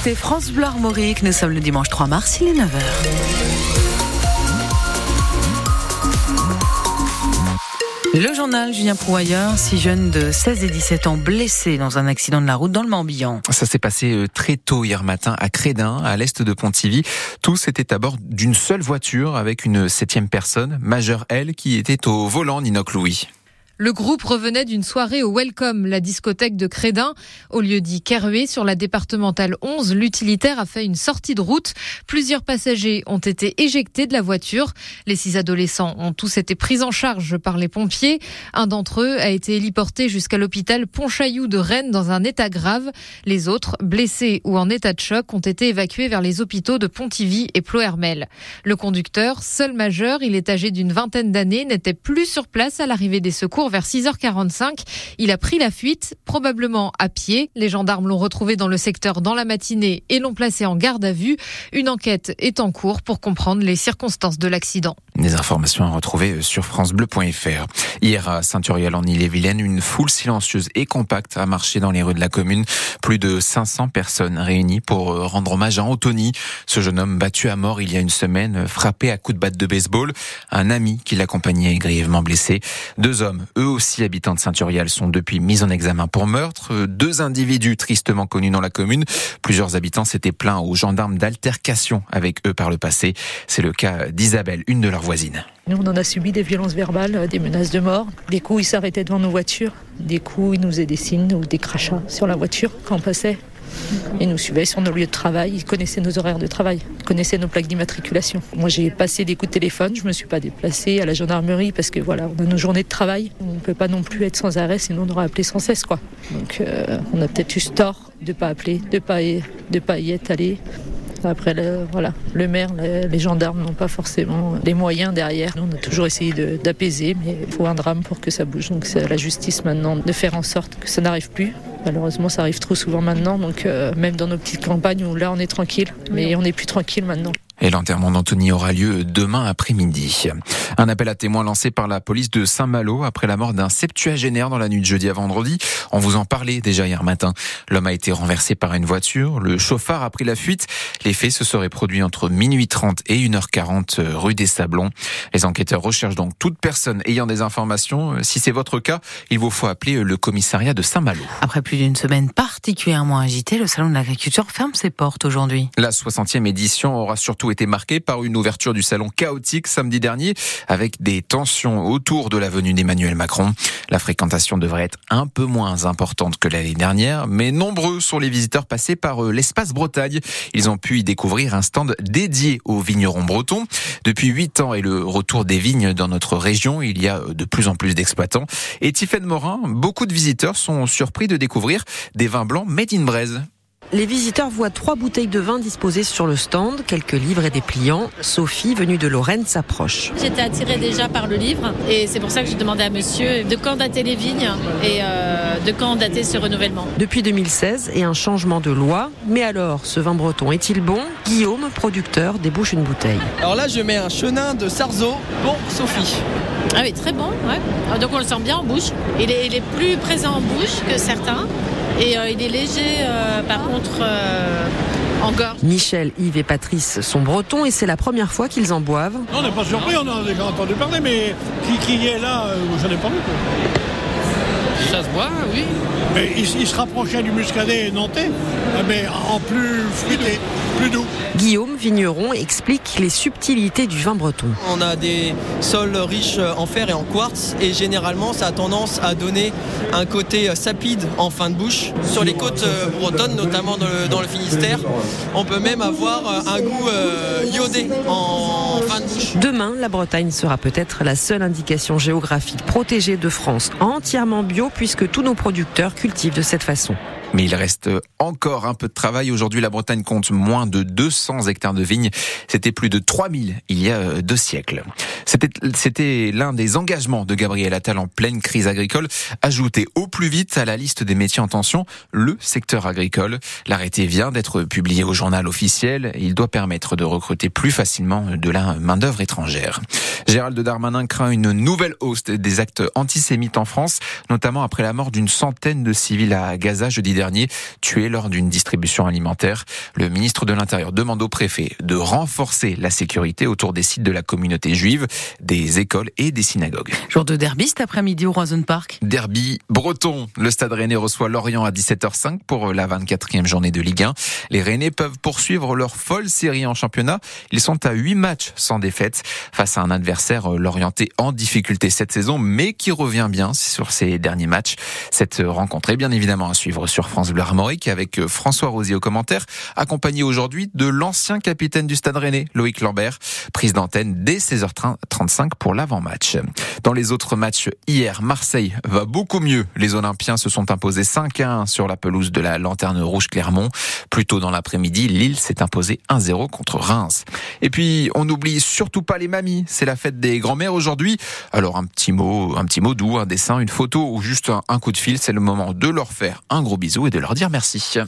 écoutez France Bleu Armorique. Nous sommes le dimanche 3 mars, il est 9h. Le journal Julien Prouailleur, six jeunes de 16 et 17 ans blessés dans un accident de la route dans le Morbihan. Ça s'est passé euh, très tôt hier matin à Crédin, à l'est de Pontivy. Tous étaient à bord d'une seule voiture avec une septième personne, majeure elle, qui était au volant Ninoc Louis. Le groupe revenait d'une soirée au Welcome, la discothèque de Crédin. Au lieu d'y Keroué, sur la départementale 11, l'utilitaire a fait une sortie de route. Plusieurs passagers ont été éjectés de la voiture. Les six adolescents ont tous été pris en charge par les pompiers. Un d'entre eux a été héliporté jusqu'à l'hôpital Pontchaillou de Rennes dans un état grave. Les autres, blessés ou en état de choc, ont été évacués vers les hôpitaux de Pontivy et Plohermel. Le conducteur, seul majeur, il est âgé d'une vingtaine d'années, n'était plus sur place à l'arrivée des secours vers 6h45. Il a pris la fuite, probablement à pied. Les gendarmes l'ont retrouvé dans le secteur dans la matinée et l'ont placé en garde à vue. Une enquête est en cours pour comprendre les circonstances de l'accident. Des informations à retrouver sur francebleu.fr. Hier à Saint-Uriel en Ille-et-Vilaine, une foule silencieuse et compacte a marché dans les rues de la commune. Plus de 500 personnes réunies pour rendre hommage à Anthony, ce jeune homme battu à mort il y a une semaine, frappé à coups de batte de baseball. Un ami qui l'accompagnait est grièvement blessé. Deux hommes, eux aussi habitants de Saint-Uriel, sont depuis mis en examen pour meurtre. Deux individus tristement connus dans la commune. Plusieurs habitants s'étaient plaints aux gendarmes d'altercation avec eux par le passé. C'est le cas d'Isabelle, une de leurs voisines. Nous, on en a subi des violences verbales, des menaces de mort. Des coups, ils s'arrêtaient devant nos voitures. Des coups, ils nous faisaient des signes ou des crachats sur la voiture quand on passait. Ils nous suivaient sur nos lieux de travail, ils connaissaient nos horaires de travail, ils connaissaient nos plaques d'immatriculation. Moi, j'ai passé des coups de téléphone, je me suis pas déplacée à la gendarmerie parce que voilà, on a nos journées de travail. On ne peut pas non plus être sans arrêt, sinon on aurait appelé sans cesse, quoi. Donc, euh, on a peut-être eu tort de pas appeler, de pas pas y être allé. Après, le, voilà, le maire, les gendarmes n'ont pas forcément les moyens derrière. Nous, on a toujours essayé d'apaiser, mais il faut un drame pour que ça bouge. Donc c'est à la justice maintenant de faire en sorte que ça n'arrive plus. Malheureusement, ça arrive trop souvent maintenant. Donc euh, même dans nos petites campagnes où là, on est tranquille, mais on n'est plus tranquille maintenant. Et l'enterrement d'Anthony aura lieu demain après-midi. Un appel à témoins lancé par la police de Saint-Malo après la mort d'un septuagénaire dans la nuit de jeudi à vendredi. On vous en parlait déjà hier matin. L'homme a été renversé par une voiture. Le chauffard a pris la fuite. Les faits se seraient produits entre minuit 30 et 1h40 rue des Sablons. Les enquêteurs recherchent donc toute personne ayant des informations. Si c'est votre cas, il vous faut appeler le commissariat de Saint-Malo. Après plus d'une semaine particulièrement agitée, le Salon de l'Agriculture ferme ses portes aujourd'hui. La 60e édition aura surtout été marqué par une ouverture du salon chaotique samedi dernier avec des tensions autour de la venue d'Emmanuel Macron. La fréquentation devrait être un peu moins importante que l'année dernière, mais nombreux sont les visiteurs passés par euh, l'espace Bretagne. Ils ont pu y découvrir un stand dédié aux vignerons bretons. Depuis huit ans et le retour des vignes dans notre région, il y a de plus en plus d'exploitants. Et Tiffaine Morin, beaucoup de visiteurs sont surpris de découvrir des vins blancs made in Braise. Les visiteurs voient trois bouteilles de vin disposées sur le stand, quelques livres et des pliants. Sophie, venue de Lorraine, s'approche. J'étais attirée déjà par le livre et c'est pour ça que j'ai demandé à monsieur de quand dater les vignes et euh, de quand dater ce renouvellement. Depuis 2016 et un changement de loi. Mais alors, ce vin breton est-il bon? Guillaume, producteur, débouche une bouteille. Alors là, je mets un chenin de Sarzeau pour Sophie. Ah oui, très bon, ouais. Donc on le sent bien en bouche. Il est, il est plus présent en bouche que certains. Et euh, il est léger, euh, par contre, euh, en gorge. Michel, Yves et Patrice sont bretons et c'est la première fois qu'ils en boivent. On n'est pas surpris, on en a déjà entendu parler, mais qui, qui est là, je n'ai pas vu. Quoi. Ça se boit, oui. Mais il, il se rapprochait du muscadet nantais, mais en plus fruité, plus doux. Guillaume Vigneron explique les subtilités du vin breton. On a des sols riches en fer et en quartz et généralement ça a tendance à donner un côté sapide en fin de bouche. Sur les côtes bretonnes, notamment dans le, dans le Finistère, on peut même avoir un goût euh, iodé en fin de bouche. Demain, la Bretagne sera peut-être la seule indication géographique protégée de France entièrement bio puisque tous nos producteurs cultivent de cette façon. Mais il reste encore un peu de travail. Aujourd'hui, la Bretagne compte moins de 200 hectares de vignes. C'était plus de 3000 il y a deux siècles. C'était l'un des engagements de Gabriel Attal en pleine crise agricole, ajouter au plus vite à la liste des métiers en tension le secteur agricole. L'arrêté vient d'être publié au journal officiel. Il doit permettre de recruter plus facilement de la main-d'œuvre étrangère. Gérald Darmanin craint une nouvelle hausse des actes antisémites en France, notamment après la mort d'une centaine de civils à Gaza jeudi dernier, tué lors d'une distribution alimentaire. Le ministre de l'Intérieur demande au préfet de renforcer la sécurité autour des sites de la communauté juive, des écoles et des synagogues. Jour de derby cet après-midi au Roison Park. Derby breton. Le Stade Rennais reçoit Lorient à 17h05 pour la 24e journée de Ligue 1. Les Rennais peuvent poursuivre leur folle série en championnat. Ils sont à 8 matchs sans défaite face à un adversaire l'orienté en difficulté cette saison, mais qui revient bien sur ses derniers matchs. Cette rencontre est bien évidemment à suivre sur France Bleu Armorique avec François Rosier au commentaire, accompagné aujourd'hui de l'ancien capitaine du Stade Rennais, Loïc Lambert, prise d'antenne dès 16h35 pour l'avant-match. Dans les autres matchs, hier, Marseille va beaucoup mieux. Les Olympiens se sont imposés 5 1 sur la pelouse de la Lanterne Rouge Clermont. Plus tôt dans l'après-midi, Lille s'est imposé 1-0 contre Reims. Et puis, on n'oublie surtout pas les mamies. C'est la fête des grands-mères aujourd'hui. Alors, un petit mot, un petit mot doux, un dessin, une photo ou juste un coup de fil, c'est le moment de leur faire un gros bisou et de leur dire merci.